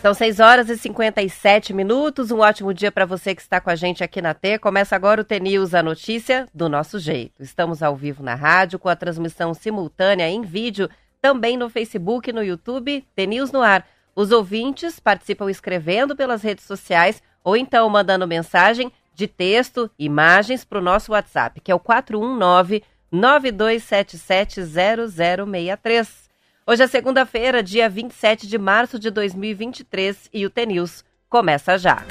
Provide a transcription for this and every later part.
São 6 horas e 57 minutos. Um ótimo dia para você que está com a gente aqui na T. Começa agora o T-News, a notícia do nosso jeito. Estamos ao vivo na rádio, com a transmissão simultânea em vídeo, também no Facebook e no YouTube, T-News no ar. Os ouvintes participam escrevendo pelas redes sociais ou então mandando mensagem de texto, imagens para o nosso WhatsApp, que é o 419 9277 0063. Hoje é segunda-feira, dia 27 de março de 2023 e o TNews começa já.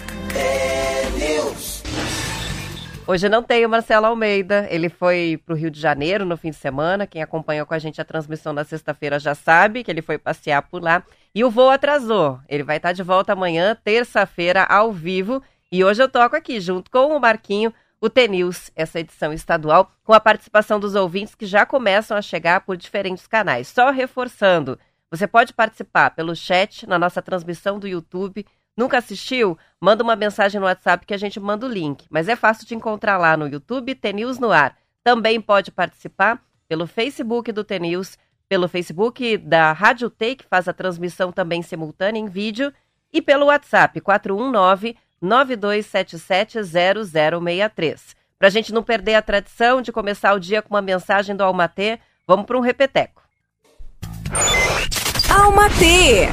Hoje não tem o Marcelo Almeida, ele foi para o Rio de Janeiro no fim de semana. Quem acompanhou com a gente a transmissão na sexta-feira já sabe que ele foi passear por lá. E o voo atrasou. Ele vai estar de volta amanhã, terça-feira, ao vivo. E hoje eu toco aqui, junto com o Marquinho, o TNews, essa edição estadual, com a participação dos ouvintes que já começam a chegar por diferentes canais. Só reforçando, você pode participar pelo chat na nossa transmissão do YouTube. Nunca assistiu? Manda uma mensagem no WhatsApp que a gente manda o link. Mas é fácil de encontrar lá no YouTube, TNews no ar. Também pode participar pelo Facebook do TNews, pelo Facebook da Rádio T, que faz a transmissão também simultânea em vídeo, e pelo WhatsApp 419 92770063. Para a gente não perder a tradição de começar o dia com uma mensagem do Almatê, vamos para um repeteco. Almatê!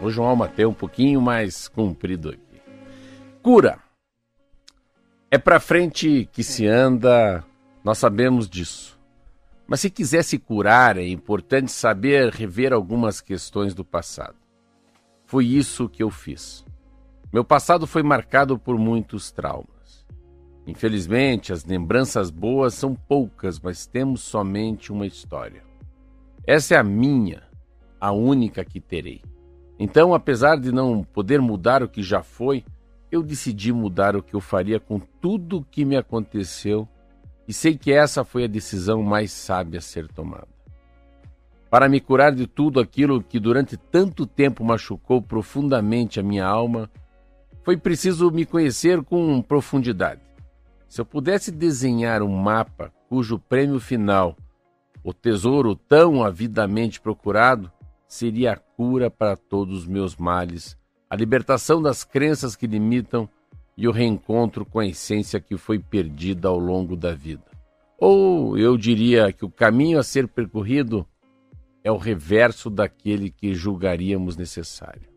Hoje um Almatê um pouquinho mais comprido aqui. Cura. É para frente que se anda, nós sabemos disso. Mas se quiser se curar, é importante saber rever algumas questões do passado. Foi isso que eu fiz. Meu passado foi marcado por muitos traumas. Infelizmente, as lembranças boas são poucas, mas temos somente uma história. Essa é a minha, a única que terei. Então, apesar de não poder mudar o que já foi, eu decidi mudar o que eu faria com tudo o que me aconteceu e sei que essa foi a decisão mais sábia a ser tomada para me curar de tudo aquilo que durante tanto tempo machucou profundamente a minha alma, foi preciso me conhecer com profundidade. Se eu pudesse desenhar um mapa cujo prêmio final, o tesouro tão avidamente procurado, seria a cura para todos os meus males, a libertação das crenças que limitam e o reencontro com a essência que foi perdida ao longo da vida. Ou eu diria que o caminho a ser percorrido é o reverso daquele que julgaríamos necessário.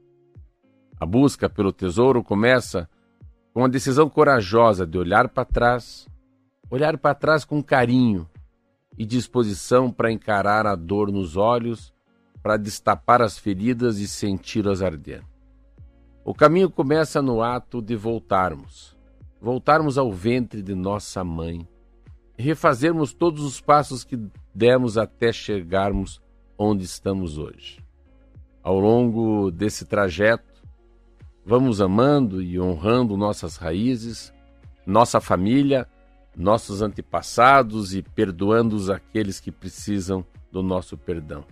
A busca pelo tesouro começa com a decisão corajosa de olhar para trás, olhar para trás com carinho e disposição para encarar a dor nos olhos, para destapar as feridas e senti-las ardendo. O caminho começa no ato de voltarmos, voltarmos ao ventre de nossa mãe, refazermos todos os passos que demos até chegarmos onde estamos hoje. Ao longo desse trajeto, vamos amando e honrando nossas raízes, nossa família, nossos antepassados e perdoando aqueles que precisam do nosso perdão.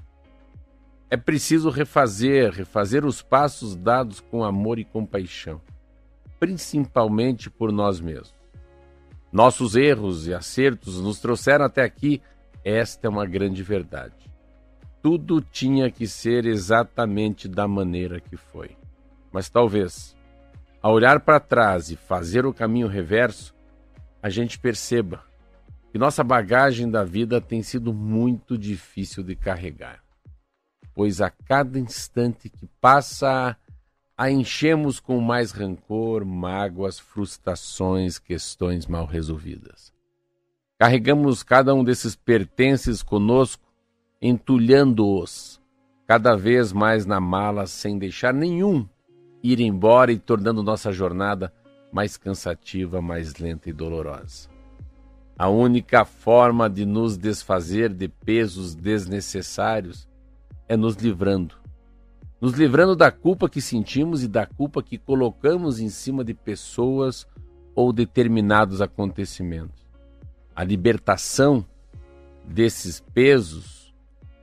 É preciso refazer, refazer os passos dados com amor e compaixão, principalmente por nós mesmos. Nossos erros e acertos nos trouxeram até aqui, esta é uma grande verdade tudo tinha que ser exatamente da maneira que foi. Mas talvez, ao olhar para trás e fazer o caminho reverso, a gente perceba que nossa bagagem da vida tem sido muito difícil de carregar, pois a cada instante que passa a enchemos com mais rancor, mágoas, frustrações, questões mal resolvidas. Carregamos cada um desses pertences conosco entulhando-os cada vez mais na mala sem deixar nenhum ir embora e tornando nossa jornada mais cansativa, mais lenta e dolorosa. A única forma de nos desfazer de pesos desnecessários é nos livrando. Nos livrando da culpa que sentimos e da culpa que colocamos em cima de pessoas ou determinados acontecimentos. A libertação desses pesos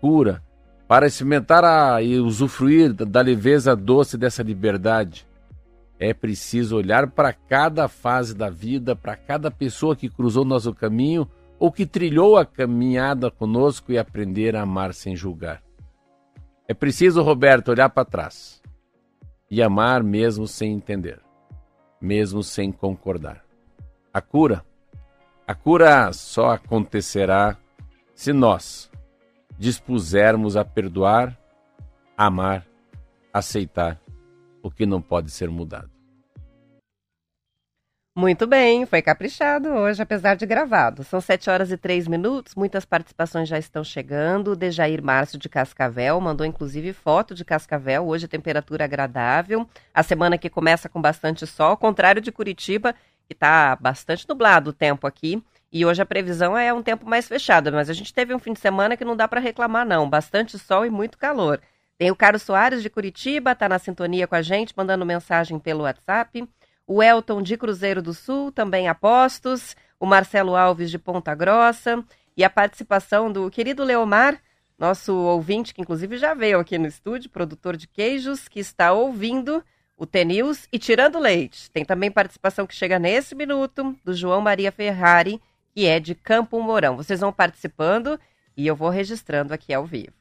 pura, para experimentar a, e usufruir da leveza doce dessa liberdade, é preciso olhar para cada fase da vida, para cada pessoa que cruzou nosso caminho ou que trilhou a caminhada conosco e aprender a amar sem julgar. É preciso, Roberto, olhar para trás e amar mesmo sem entender, mesmo sem concordar. A cura, a cura só acontecerá se nós dispusermos a perdoar, amar, aceitar o que não pode ser mudado. Muito bem, foi caprichado hoje, apesar de gravado. São 7 horas e 3 minutos, muitas participações já estão chegando. O Dejair Márcio de Cascavel mandou inclusive foto de Cascavel, hoje temperatura agradável. A semana que começa com bastante sol, ao contrário de Curitiba, que está bastante nublado o tempo aqui. E hoje a previsão é um tempo mais fechado, mas a gente teve um fim de semana que não dá para reclamar não, bastante sol e muito calor. Tem o Carlos Soares de Curitiba, está na sintonia com a gente, mandando mensagem pelo WhatsApp o Elton de Cruzeiro do Sul, também apostos, o Marcelo Alves de Ponta Grossa e a participação do querido Leomar, nosso ouvinte, que inclusive já veio aqui no estúdio, produtor de queijos, que está ouvindo o T-News e tirando leite. Tem também participação que chega nesse minuto do João Maria Ferrari, que é de Campo Mourão. Vocês vão participando e eu vou registrando aqui ao vivo.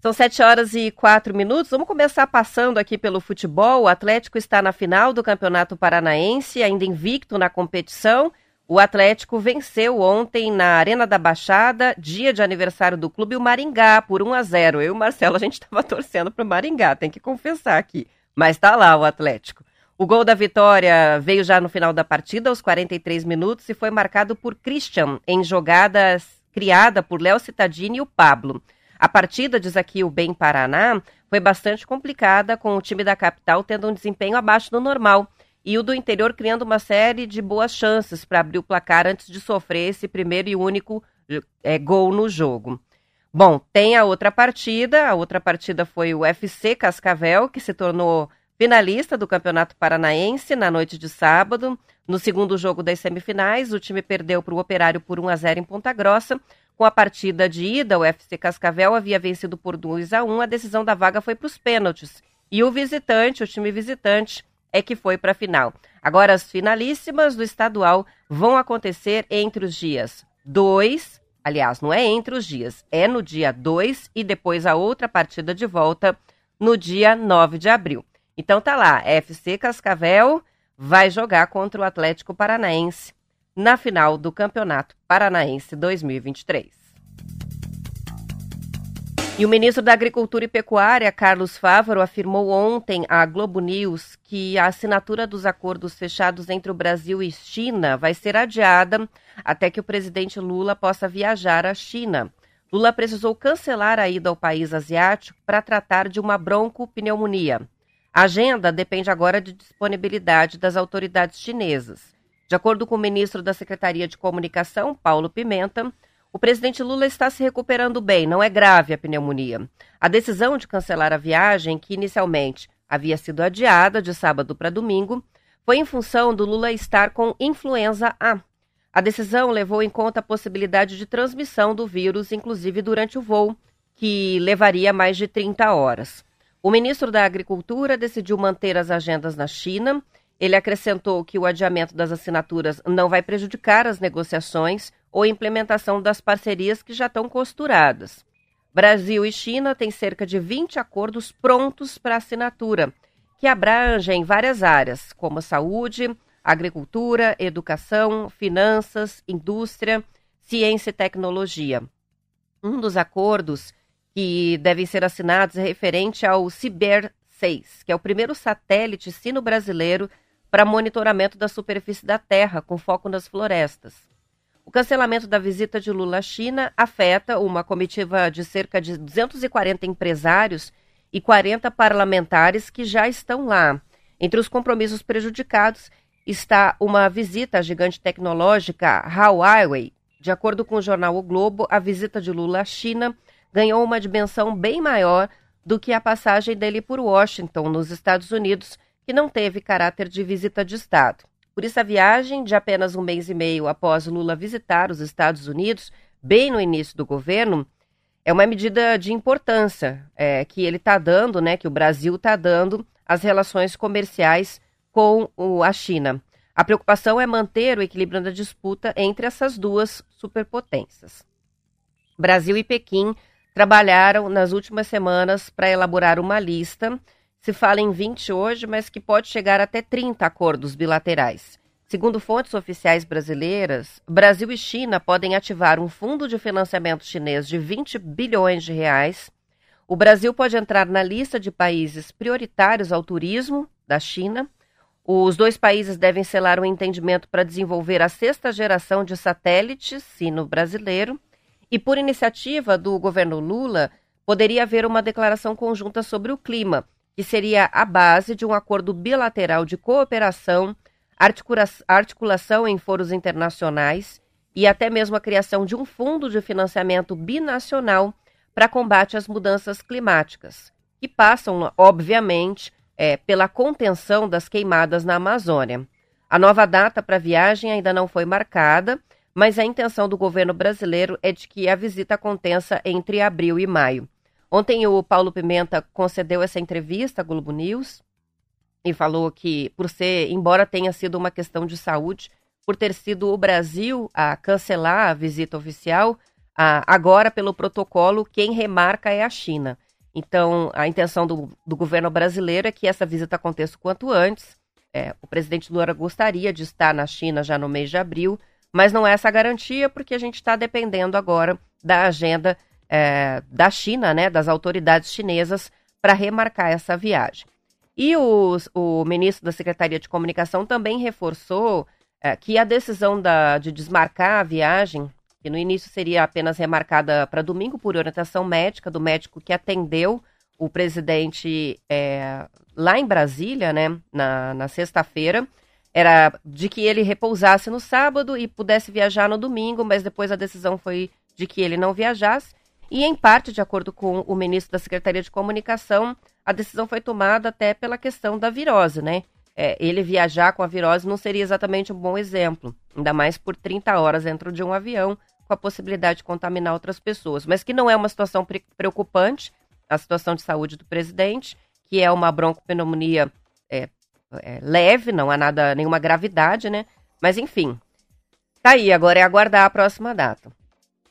São sete horas e quatro minutos. Vamos começar passando aqui pelo futebol. O Atlético está na final do Campeonato Paranaense, ainda invicto na competição. O Atlético venceu ontem na Arena da Baixada, dia de aniversário do clube, o Maringá, por 1 a 0. Eu e o Marcelo, a gente estava torcendo para o Maringá, tem que confessar aqui. Mas está lá o Atlético. O gol da vitória veio já no final da partida, aos 43 minutos, e foi marcado por Christian, em jogadas criada por Léo Cittadini e o Pablo. A partida, diz aqui o Bem Paraná, foi bastante complicada, com o time da capital tendo um desempenho abaixo do normal e o do interior criando uma série de boas chances para abrir o placar antes de sofrer esse primeiro e único é, gol no jogo. Bom, tem a outra partida. A outra partida foi o FC Cascavel, que se tornou finalista do Campeonato Paranaense na noite de sábado. No segundo jogo das semifinais, o time perdeu para o Operário por 1 a 0 em Ponta Grossa, com a partida de ida, o FC Cascavel havia vencido por 2 a 1. A decisão da vaga foi para os pênaltis. E o visitante, o time visitante, é que foi para a final. Agora, as finalíssimas do estadual vão acontecer entre os dias 2, aliás, não é entre os dias, é no dia 2 e depois a outra partida de volta no dia 9 de abril. Então tá lá, FC Cascavel vai jogar contra o Atlético Paranaense na final do Campeonato Paranaense 2023. E o ministro da Agricultura e Pecuária, Carlos Fávaro, afirmou ontem à Globo News que a assinatura dos acordos fechados entre o Brasil e China vai ser adiada até que o presidente Lula possa viajar à China. Lula precisou cancelar a ida ao país asiático para tratar de uma broncopneumonia. A agenda depende agora de disponibilidade das autoridades chinesas. De acordo com o ministro da Secretaria de Comunicação, Paulo Pimenta, o presidente Lula está se recuperando bem, não é grave a pneumonia. A decisão de cancelar a viagem, que inicialmente havia sido adiada de sábado para domingo, foi em função do Lula estar com influenza A. A decisão levou em conta a possibilidade de transmissão do vírus, inclusive durante o voo, que levaria mais de 30 horas. O ministro da Agricultura decidiu manter as agendas na China ele acrescentou que o adiamento das assinaturas não vai prejudicar as negociações ou implementação das parcerias que já estão costuradas. Brasil e China têm cerca de 20 acordos prontos para assinatura, que abrangem várias áreas, como saúde, agricultura, educação, finanças, indústria, ciência e tecnologia. Um dos acordos que devem ser assinados é referente ao Ciber 6, que é o primeiro satélite sino-brasileiro para monitoramento da superfície da Terra, com foco nas florestas. O cancelamento da visita de Lula à China afeta uma comitiva de cerca de 240 empresários e 40 parlamentares que já estão lá. Entre os compromissos prejudicados está uma visita à gigante tecnológica Huawei. De acordo com o jornal O Globo, a visita de Lula à China ganhou uma dimensão bem maior do que a passagem dele por Washington, nos Estados Unidos, que não teve caráter de visita de Estado. Por isso, a viagem, de apenas um mês e meio após Lula visitar os Estados Unidos, bem no início do governo, é uma medida de importância é, que ele está dando, né, que o Brasil está dando às relações comerciais com o, a China. A preocupação é manter o equilíbrio da disputa entre essas duas superpotências. Brasil e Pequim trabalharam nas últimas semanas para elaborar uma lista. Se fala em 20 hoje, mas que pode chegar até 30 acordos bilaterais. Segundo fontes oficiais brasileiras, Brasil e China podem ativar um fundo de financiamento chinês de 20 bilhões de reais. O Brasil pode entrar na lista de países prioritários ao turismo da China. Os dois países devem selar um entendimento para desenvolver a sexta geração de satélites sino brasileiro. E por iniciativa do governo Lula, poderia haver uma declaração conjunta sobre o clima, que seria a base de um acordo bilateral de cooperação articula articulação em foros internacionais e até mesmo a criação de um fundo de financiamento binacional para combate às mudanças climáticas, que passam, obviamente, é, pela contenção das queimadas na Amazônia. A nova data para a viagem ainda não foi marcada, mas a intenção do governo brasileiro é de que a visita aconteça entre abril e maio. Ontem o Paulo Pimenta concedeu essa entrevista à Globo News e falou que, por ser, embora tenha sido uma questão de saúde, por ter sido o Brasil a cancelar a visita oficial, agora, pelo protocolo, quem remarca é a China. Então, a intenção do, do governo brasileiro é que essa visita aconteça o quanto antes. É, o presidente Lula gostaria de estar na China já no mês de abril, mas não é essa garantia, porque a gente está dependendo agora da agenda é, da China, né, das autoridades chinesas, para remarcar essa viagem. E os, o ministro da Secretaria de Comunicação também reforçou é, que a decisão da, de desmarcar a viagem, que no início seria apenas remarcada para domingo por orientação médica do médico que atendeu o presidente é, lá em Brasília, né, na, na sexta-feira, era de que ele repousasse no sábado e pudesse viajar no domingo, mas depois a decisão foi de que ele não viajasse. E, em parte, de acordo com o ministro da Secretaria de Comunicação, a decisão foi tomada até pela questão da virose, né? É, ele viajar com a virose não seria exatamente um bom exemplo, ainda mais por 30 horas dentro de um avião, com a possibilidade de contaminar outras pessoas. Mas que não é uma situação pre preocupante, a situação de saúde do presidente, que é uma broncopneumonia é, é, leve, não há nada, nenhuma gravidade, né? Mas enfim, tá aí, agora é aguardar a próxima data.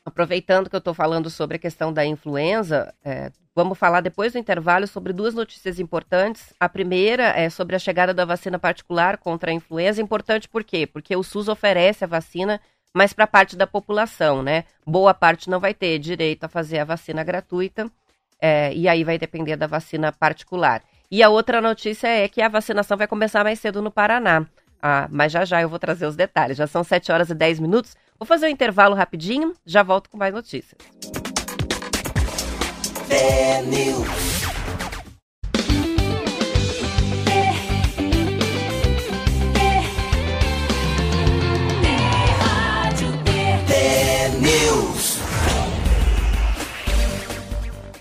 Aproveitando que eu estou falando sobre a questão da influenza, é, vamos falar depois do intervalo sobre duas notícias importantes. A primeira é sobre a chegada da vacina particular contra a influenza. Importante por quê? Porque o SUS oferece a vacina, mas para parte da população, né? Boa parte não vai ter direito a fazer a vacina gratuita, é, e aí vai depender da vacina particular. E a outra notícia é que a vacinação vai começar mais cedo no Paraná. Ah, mas já já eu vou trazer os detalhes. Já são 7 horas e 10 minutos. Vou fazer um intervalo rapidinho, já volto com mais notícias.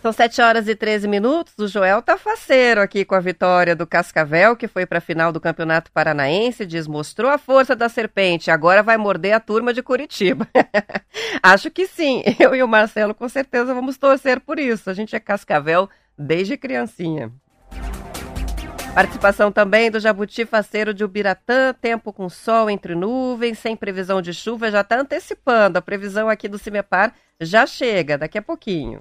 São 7 horas e 13 minutos. O Joel tá faceiro aqui com a vitória do Cascavel, que foi para a final do Campeonato Paranaense. Diz: mostrou a força da serpente, agora vai morder a turma de Curitiba. Acho que sim. Eu e o Marcelo com certeza vamos torcer por isso. A gente é Cascavel desde criancinha. Participação também do Jabuti Faceiro de Ubiratã, tempo com sol entre nuvens, sem previsão de chuva, já está antecipando. A previsão aqui do Cimepar já chega daqui a pouquinho.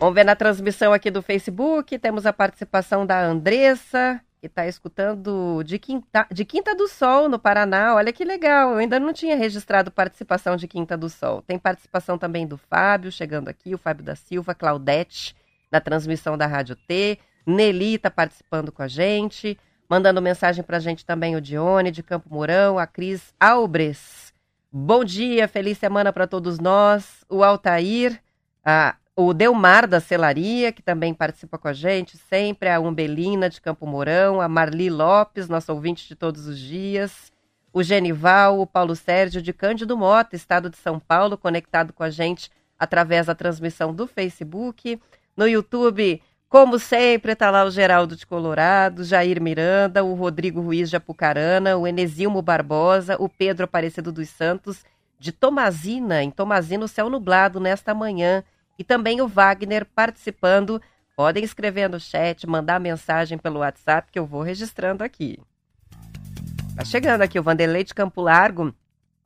Vamos ver na transmissão aqui do Facebook, temos a participação da Andressa, que está escutando de Quinta, de Quinta do Sol, no Paraná. Olha que legal, eu ainda não tinha registrado participação de Quinta do Sol. Tem participação também do Fábio, chegando aqui, o Fábio da Silva, Claudete, na transmissão da Rádio T. Nelly está participando com a gente, mandando mensagem para a gente também o Dione, de Campo Mourão, a Cris Albres. Bom dia, feliz semana para todos nós. O Altair, a o Delmar da Celaria, que também participa com a gente sempre, a Umbelina de Campo Mourão, a Marli Lopes, nosso ouvinte de todos os dias, o Genival, o Paulo Sérgio de Cândido Mota, estado de São Paulo, conectado com a gente através da transmissão do Facebook. No YouTube, como sempre, está lá o Geraldo de Colorado, Jair Miranda, o Rodrigo Ruiz de Apucarana, o Enesilmo Barbosa, o Pedro Aparecido dos Santos, de Tomazina, em Tomazina, o céu nublado nesta manhã e também o Wagner participando. Podem escrever no chat, mandar mensagem pelo WhatsApp que eu vou registrando aqui. Tá chegando aqui o Vanderlei de Campo Largo.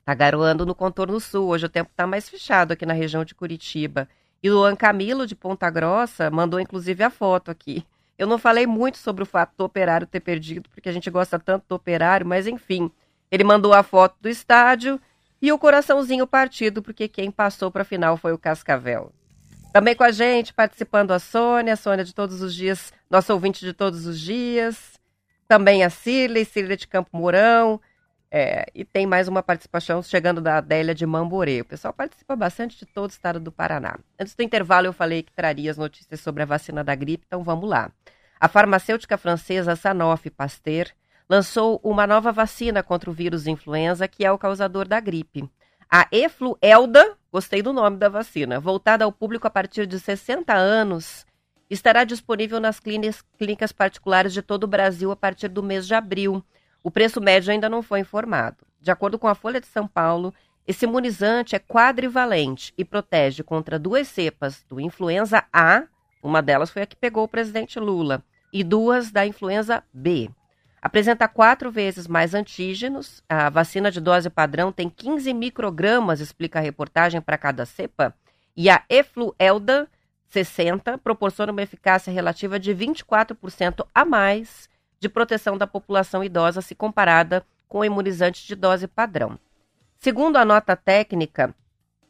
Tá garoando no contorno sul. Hoje o tempo tá mais fechado aqui na região de Curitiba. E Luan Camilo, de Ponta Grossa, mandou inclusive a foto aqui. Eu não falei muito sobre o fato do operário ter perdido, porque a gente gosta tanto do operário, mas enfim. Ele mandou a foto do estádio e o coraçãozinho partido, porque quem passou para a final foi o Cascavel. Também com a gente, participando a Sônia, a Sônia de todos os dias, nosso ouvinte de todos os dias. Também a Cirlei, Cirlei de Campo Mourão. É, e tem mais uma participação chegando da Adélia de Mamborê. O pessoal participa bastante de todo o estado do Paraná. Antes do intervalo, eu falei que traria as notícias sobre a vacina da gripe, então vamos lá. A farmacêutica francesa Sanofi Pasteur lançou uma nova vacina contra o vírus influenza, que é o causador da gripe. A Efluelda, gostei do nome da vacina, voltada ao público a partir de 60 anos, estará disponível nas clínicas particulares de todo o Brasil a partir do mês de abril. O preço médio ainda não foi informado. De acordo com a Folha de São Paulo, esse imunizante é quadrivalente e protege contra duas cepas do influenza A, uma delas foi a que pegou o presidente Lula, e duas da influenza B. Apresenta quatro vezes mais antígenos. A vacina de dose padrão tem 15 microgramas, explica a reportagem, para cada cepa. E a Efluelda 60 proporciona uma eficácia relativa de 24% a mais de proteção da população idosa se comparada com o imunizante de dose padrão. Segundo a nota técnica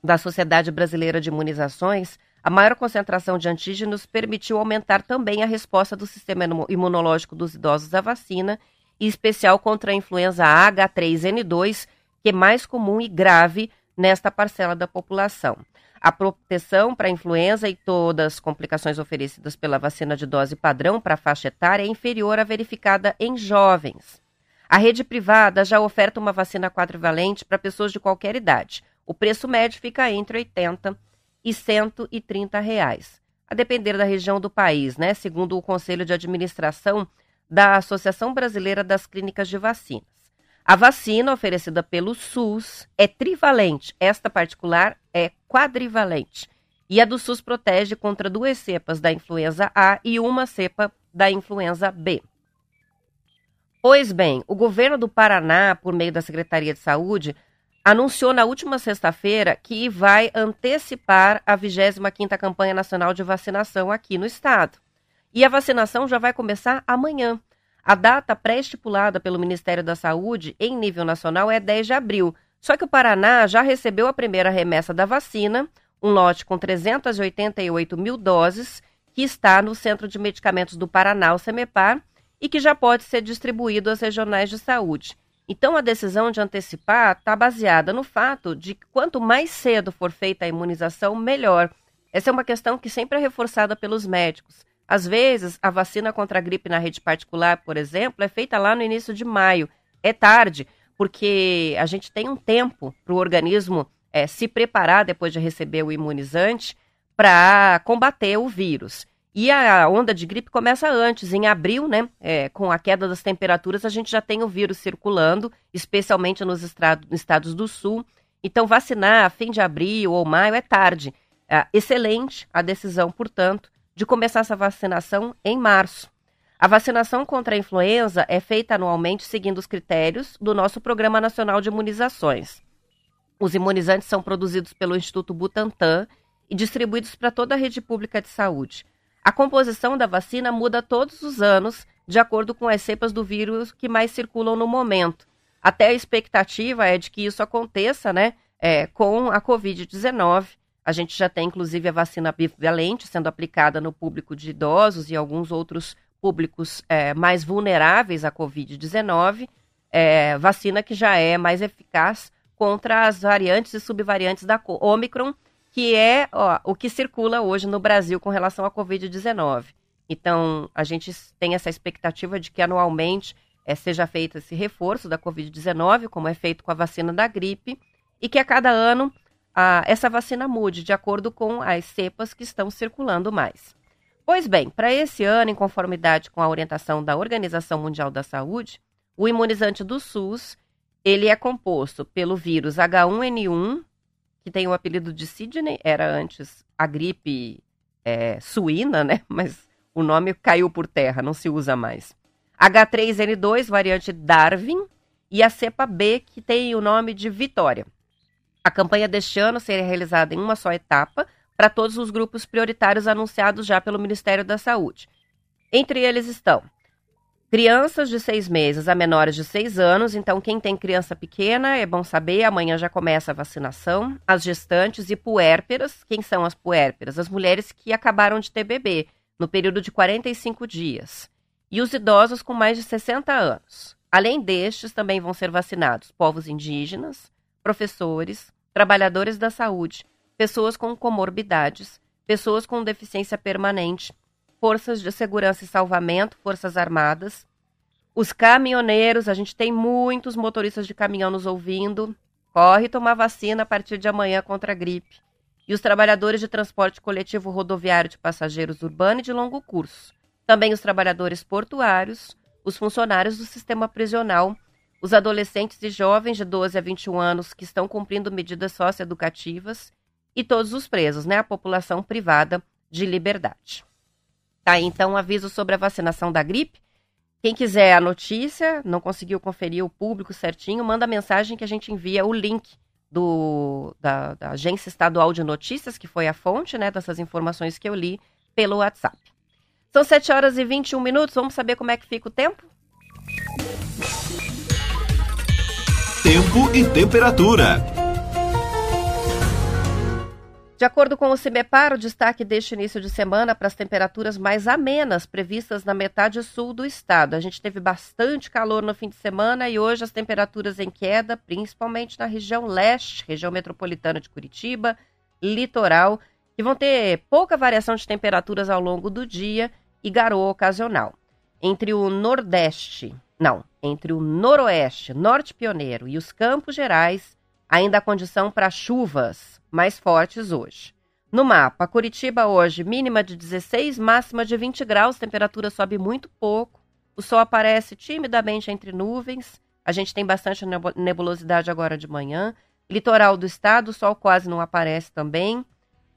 da Sociedade Brasileira de Imunizações, a maior concentração de antígenos permitiu aumentar também a resposta do sistema imunológico dos idosos à vacina, em especial contra a influenza H3N2, que é mais comum e grave nesta parcela da população. A proteção para a influenza e todas as complicações oferecidas pela vacina de dose padrão para a faixa etária é inferior à verificada em jovens. A rede privada já oferta uma vacina quadrivalente para pessoas de qualquer idade. O preço médio fica entre 80 e 130 reais, a depender da região do país, né? Segundo o Conselho de Administração da Associação Brasileira das Clínicas de Vacinas. A vacina oferecida pelo SUS é trivalente, esta particular é quadrivalente. E a do SUS protege contra duas cepas da influenza A e uma cepa da influenza B. Pois bem, o governo do Paraná, por meio da Secretaria de Saúde, anunciou na última sexta-feira que vai antecipar a 25ª campanha nacional de vacinação aqui no estado. E a vacinação já vai começar amanhã. A data pré-estipulada pelo Ministério da Saúde em nível nacional é 10 de abril. Só que o Paraná já recebeu a primeira remessa da vacina, um lote com 388 mil doses, que está no Centro de Medicamentos do Paraná, o CEMEPAR, e que já pode ser distribuído às regionais de saúde. Então, a decisão de antecipar está baseada no fato de que quanto mais cedo for feita a imunização, melhor. Essa é uma questão que sempre é reforçada pelos médicos. Às vezes, a vacina contra a gripe na rede particular, por exemplo, é feita lá no início de maio. É tarde, porque a gente tem um tempo para o organismo é, se preparar depois de receber o imunizante para combater o vírus. E a onda de gripe começa antes, em abril, né? É, com a queda das temperaturas, a gente já tem o vírus circulando, especialmente nos estados do sul. Então, vacinar a fim de abril ou maio é tarde. É excelente a decisão, portanto, de começar essa vacinação em março. A vacinação contra a influenza é feita anualmente seguindo os critérios do nosso Programa Nacional de Imunizações. Os imunizantes são produzidos pelo Instituto Butantan e distribuídos para toda a rede pública de saúde. A composição da vacina muda todos os anos, de acordo com as cepas do vírus que mais circulam no momento. Até a expectativa é de que isso aconteça, né, é, com a Covid-19. A gente já tem, inclusive, a vacina bivalente sendo aplicada no público de idosos e alguns outros públicos é, mais vulneráveis à Covid-19. É, vacina que já é mais eficaz contra as variantes e subvariantes da Omicron, que é ó, o que circula hoje no Brasil com relação à Covid-19. Então, a gente tem essa expectativa de que anualmente é, seja feito esse reforço da Covid-19, como é feito com a vacina da gripe, e que a cada ano a, essa vacina mude de acordo com as cepas que estão circulando mais. Pois bem, para esse ano, em conformidade com a orientação da Organização Mundial da Saúde, o imunizante do SUS ele é composto pelo vírus H1N1, que tem o apelido de Sydney, era antes a gripe é, suína, né? Mas o nome caiu por terra, não se usa mais. H3N2, variante Darwin, e a cepa B, que tem o nome de Vitória. A campanha deste ano será realizada em uma só etapa para todos os grupos prioritários anunciados já pelo Ministério da Saúde. Entre eles estão crianças de seis meses a menores de seis anos, então quem tem criança pequena, é bom saber, amanhã já começa a vacinação, as gestantes e puérperas. Quem são as puérperas? As mulheres que acabaram de ter bebê no período de 45 dias. E os idosos com mais de 60 anos. Além destes, também vão ser vacinados povos indígenas, professores, trabalhadores da saúde, pessoas com comorbidades, pessoas com deficiência permanente, forças de segurança e salvamento, forças armadas, os caminhoneiros, a gente tem muitos motoristas de caminhão nos ouvindo. Corre tomar vacina a partir de amanhã contra a gripe. E os trabalhadores de transporte coletivo rodoviário de passageiros urbano e de longo curso. Também os trabalhadores portuários, os funcionários do sistema prisional, os adolescentes e jovens de 12 a 21 anos que estão cumprindo medidas socioeducativas e todos os presos, né? A população privada de liberdade. Tá, então, aviso sobre a vacinação da gripe. Quem quiser a notícia, não conseguiu conferir o público certinho, manda mensagem que a gente envia o link do, da, da Agência Estadual de Notícias, que foi a fonte né, dessas informações que eu li, pelo WhatsApp. São 7 horas e 21 minutos, vamos saber como é que fica o tempo? Tempo e temperatura. De acordo com o CIMEPAR, o destaque deste início de semana para as temperaturas mais amenas previstas na metade sul do estado. A gente teve bastante calor no fim de semana e hoje as temperaturas em queda, principalmente na região leste, região metropolitana de Curitiba, litoral, que vão ter pouca variação de temperaturas ao longo do dia e garoa ocasional. Entre o nordeste, não, entre o noroeste, norte pioneiro e os campos gerais, ainda há condição para chuvas mais fortes hoje. No mapa, Curitiba hoje, mínima de 16, máxima de 20 graus, temperatura sobe muito pouco. O sol aparece timidamente entre nuvens. A gente tem bastante nebulosidade agora de manhã. Litoral do estado, o sol quase não aparece também.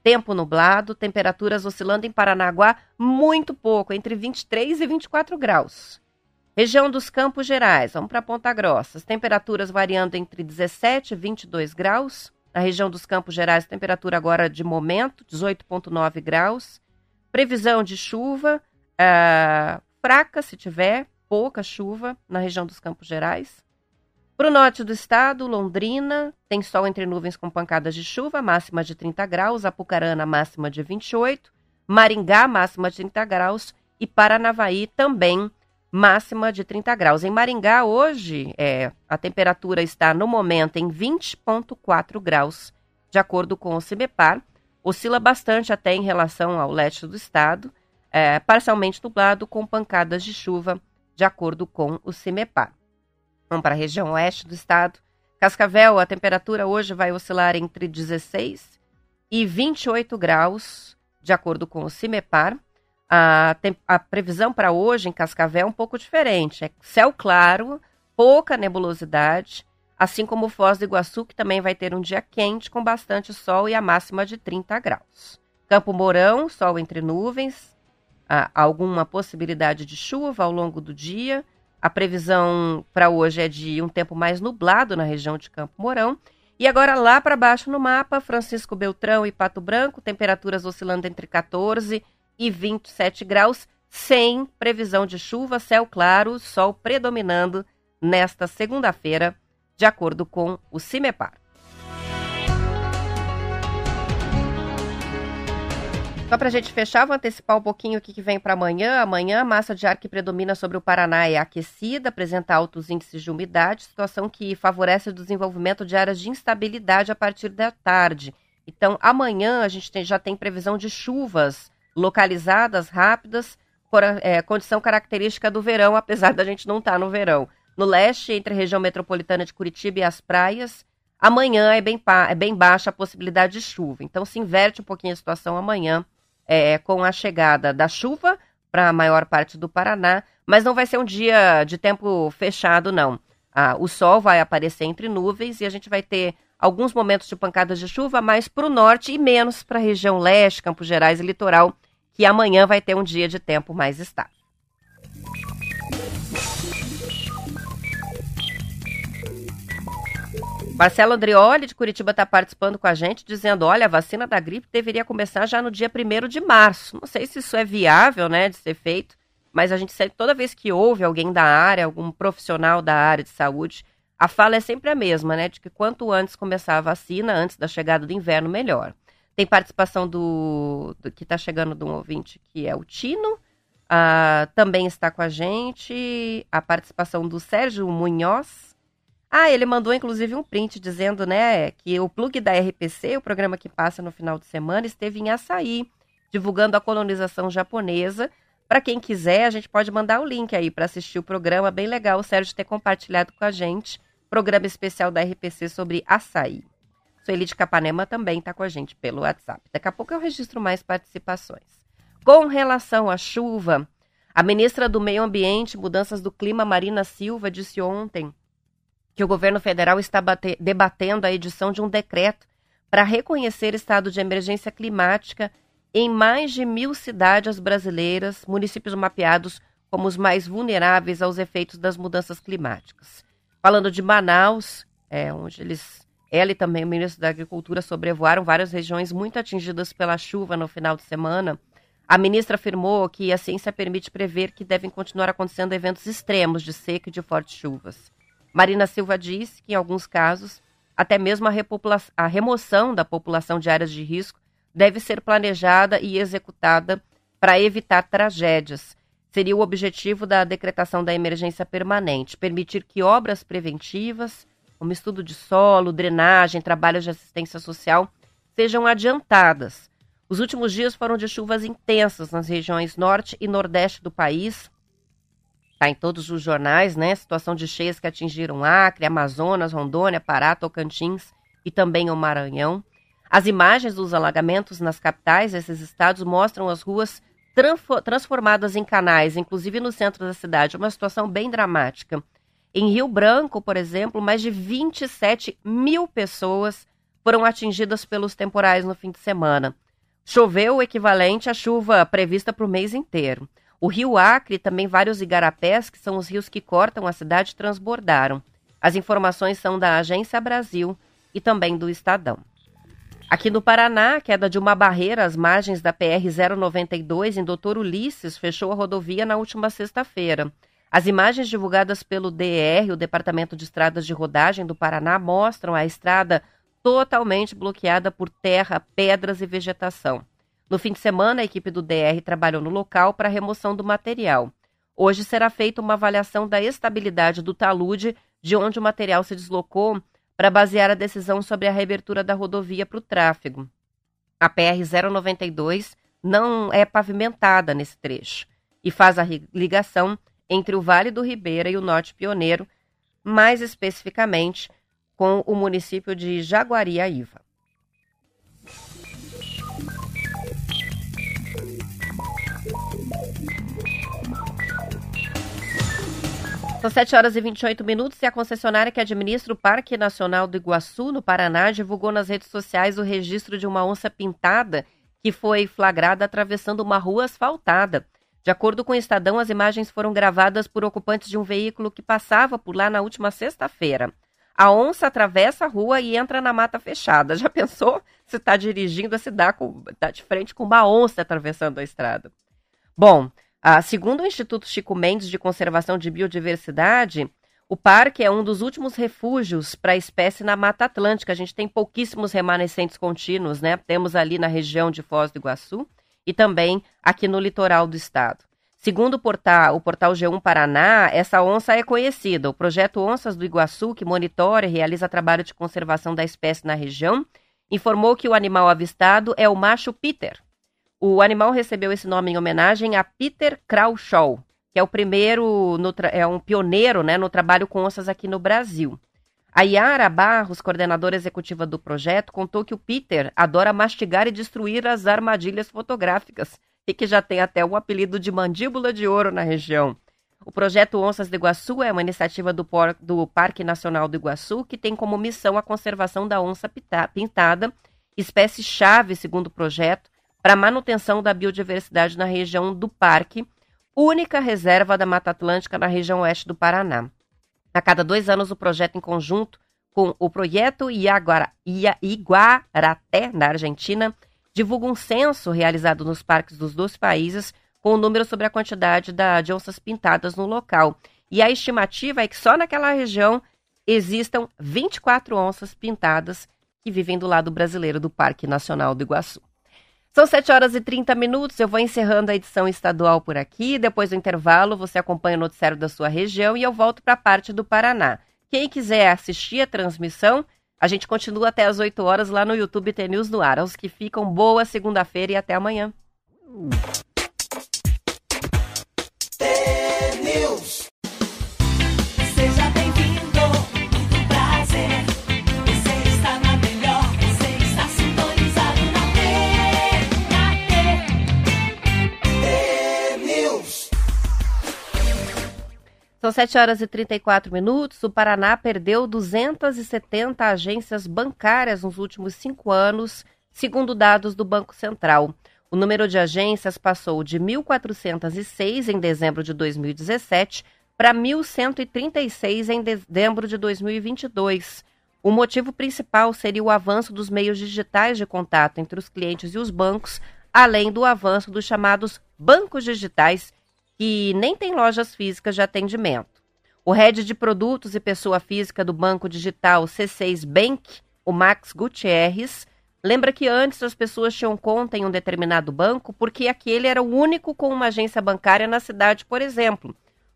Tempo nublado, temperaturas oscilando em Paranaguá muito pouco, entre 23 e 24 graus. Região dos Campos Gerais, vamos para Ponta Grossa. As temperaturas variando entre 17 e 22 graus. Na região dos Campos Gerais, temperatura agora de momento, 18,9 graus. Previsão de chuva uh, fraca, se tiver, pouca chuva na região dos Campos Gerais. Para o norte do estado, Londrina, tem sol entre nuvens com pancadas de chuva, máxima de 30 graus. Apucarana, máxima de 28. Maringá, máxima de 30 graus. E Paranavaí também máxima de 30 graus. Em Maringá, hoje, é, a temperatura está no momento em 20,4 graus, de acordo com o CIBEPAR. Oscila bastante até em relação ao leste do estado, é, parcialmente nublado com pancadas de chuva, de acordo com o CIMEPAR. Vamos para a região oeste do estado. Cascavel, a temperatura hoje vai oscilar entre 16 e 28 graus, de acordo com o CIMEPAR. A, a previsão para hoje em Cascavel é um pouco diferente. É céu claro, pouca nebulosidade, assim como Foz do Iguaçu, que também vai ter um dia quente com bastante sol e a máxima de 30 graus. Campo Mourão, sol entre nuvens, alguma possibilidade de chuva ao longo do dia. A previsão para hoje é de um tempo mais nublado na região de Campo Mourão. E agora lá para baixo no mapa, Francisco Beltrão e Pato Branco, temperaturas oscilando entre 14 e 27 graus, sem previsão de chuva, céu claro, sol predominando nesta segunda-feira, de acordo com o CIMEPAR. Só para a gente fechar, vou antecipar um pouquinho o que, que vem para amanhã. Amanhã, a massa de ar que predomina sobre o Paraná é aquecida, apresenta altos índices de umidade, situação que favorece o desenvolvimento de áreas de instabilidade a partir da tarde. Então, amanhã a gente tem, já tem previsão de chuvas localizadas, rápidas, por, é, condição característica do verão, apesar da gente não estar tá no verão. No leste, entre a região metropolitana de Curitiba e as praias, amanhã é bem, é bem baixa a possibilidade de chuva. Então se inverte um pouquinho a situação amanhã é, com a chegada da chuva para a maior parte do Paraná, mas não vai ser um dia de tempo fechado, não. Ah, o sol vai aparecer entre nuvens e a gente vai ter alguns momentos de pancadas de chuva mais para o norte e menos para a região leste, Campos Gerais e litoral, que amanhã vai ter um dia de tempo mais estável. Marcelo Andrioli, de Curitiba, está participando com a gente, dizendo: olha, a vacina da gripe deveria começar já no dia 1 de março. Não sei se isso é viável, né, de ser feito, mas a gente sabe toda vez que houve alguém da área, algum profissional da área de saúde, a fala é sempre a mesma, né, de que quanto antes começar a vacina, antes da chegada do inverno, melhor. Tem participação do, do que está chegando de um ouvinte, que é o Tino. Uh, também está com a gente a participação do Sérgio Munhoz ah, ele mandou inclusive um print dizendo, né, que o plug da RPC, o programa que passa no final de semana, esteve em Açaí, divulgando a colonização japonesa. Para quem quiser, a gente pode mandar o link aí para assistir o programa, bem legal o Sérgio ter compartilhado com a gente, programa especial da RPC sobre Açaí. Sueli de Capanema também está com a gente pelo WhatsApp. Daqui a pouco eu registro mais participações. Com relação à chuva, a ministra do Meio Ambiente e Mudanças do Clima, Marina Silva, disse ontem que o governo federal está debatendo a edição de um decreto para reconhecer estado de emergência climática em mais de mil cidades brasileiras, municípios mapeados como os mais vulneráveis aos efeitos das mudanças climáticas. Falando de Manaus, é, onde eles, ela e também o ministro da Agricultura sobrevoaram várias regiões muito atingidas pela chuva no final de semana, a ministra afirmou que a ciência permite prever que devem continuar acontecendo eventos extremos de seca e de fortes chuvas. Marina Silva diz que, em alguns casos, até mesmo a, a remoção da população de áreas de risco deve ser planejada e executada para evitar tragédias. Seria o objetivo da decretação da emergência permanente, permitir que obras preventivas, como estudo de solo, drenagem, trabalhos de assistência social, sejam adiantadas. Os últimos dias foram de chuvas intensas nas regiões norte e nordeste do país, Está em todos os jornais, né? Situação de cheias que atingiram Acre, Amazonas, Rondônia, Pará, Tocantins e também o Maranhão. As imagens dos alagamentos nas capitais desses estados mostram as ruas transformadas em canais, inclusive no centro da cidade. Uma situação bem dramática. Em Rio Branco, por exemplo, mais de 27 mil pessoas foram atingidas pelos temporais no fim de semana. Choveu o equivalente à chuva prevista para o mês inteiro. O rio Acre e também vários igarapés, que são os rios que cortam a cidade, transbordaram. As informações são da Agência Brasil e também do Estadão. Aqui no Paraná, a queda de uma barreira às margens da PR-092 em Doutor Ulisses fechou a rodovia na última sexta-feira. As imagens divulgadas pelo DR, o Departamento de Estradas de Rodagem do Paraná, mostram a estrada totalmente bloqueada por terra, pedras e vegetação. No fim de semana, a equipe do DR trabalhou no local para a remoção do material. Hoje será feita uma avaliação da estabilidade do talude de onde o material se deslocou para basear a decisão sobre a reabertura da rodovia para o tráfego. A PR-092 não é pavimentada nesse trecho e faz a ligação entre o Vale do Ribeira e o Norte Pioneiro, mais especificamente com o município de Jaguariaíva. São 7 horas e 28 minutos e a concessionária que administra o Parque Nacional do Iguaçu, no Paraná, divulgou nas redes sociais o registro de uma onça pintada que foi flagrada atravessando uma rua asfaltada. De acordo com o Estadão, as imagens foram gravadas por ocupantes de um veículo que passava por lá na última sexta-feira. A onça atravessa a rua e entra na mata fechada. Já pensou se está dirigindo, se dá com, tá de frente com uma onça atravessando a estrada? Bom, ah, segundo o Instituto Chico Mendes de Conservação de Biodiversidade, o parque é um dos últimos refúgios para a espécie na Mata Atlântica. A gente tem pouquíssimos remanescentes contínuos, né? Temos ali na região de Foz do Iguaçu e também aqui no litoral do estado. Segundo o portal, o portal G1 Paraná, essa onça é conhecida. O projeto Onças do Iguaçu, que monitora e realiza trabalho de conservação da espécie na região, informou que o animal avistado é o macho Peter, o animal recebeu esse nome em homenagem a Peter Crawshaw, que é o primeiro, é um pioneiro né, no trabalho com onças aqui no Brasil. A Yara Barros, coordenadora executiva do projeto, contou que o Peter adora mastigar e destruir as armadilhas fotográficas e que já tem até o apelido de mandíbula de ouro na região. O projeto Onças do Iguaçu é uma iniciativa do, do Parque Nacional do Iguaçu que tem como missão a conservação da onça pintada, espécie-chave, segundo o projeto, para manutenção da biodiversidade na região do parque, única reserva da Mata Atlântica na região oeste do Paraná. A cada dois anos, o projeto, em conjunto com o projeto Iaguara, Iguaraté, na Argentina, divulga um censo realizado nos parques dos dois países com o um número sobre a quantidade da, de onças pintadas no local. E a estimativa é que só naquela região existam 24 onças pintadas que vivem do lado brasileiro do Parque Nacional do Iguaçu. São 7 horas e 30 minutos. Eu vou encerrando a edição estadual por aqui. Depois do intervalo, você acompanha o noticiário da sua região e eu volto para a parte do Paraná. Quem quiser assistir a transmissão, a gente continua até as 8 horas lá no YouTube T News no ar. Aos que ficam, boa segunda-feira e até amanhã. São 7 horas e 34 minutos. O Paraná perdeu 270 agências bancárias nos últimos cinco anos, segundo dados do Banco Central. O número de agências passou de 1.406 em dezembro de 2017 para 1.136 em dezembro de 2022. O motivo principal seria o avanço dos meios digitais de contato entre os clientes e os bancos, além do avanço dos chamados bancos digitais que nem tem lojas físicas de atendimento. O head de produtos e pessoa física do banco digital C6 Bank, o Max Gutierrez, lembra que antes as pessoas tinham conta em um determinado banco porque aquele era o único com uma agência bancária na cidade, por exemplo.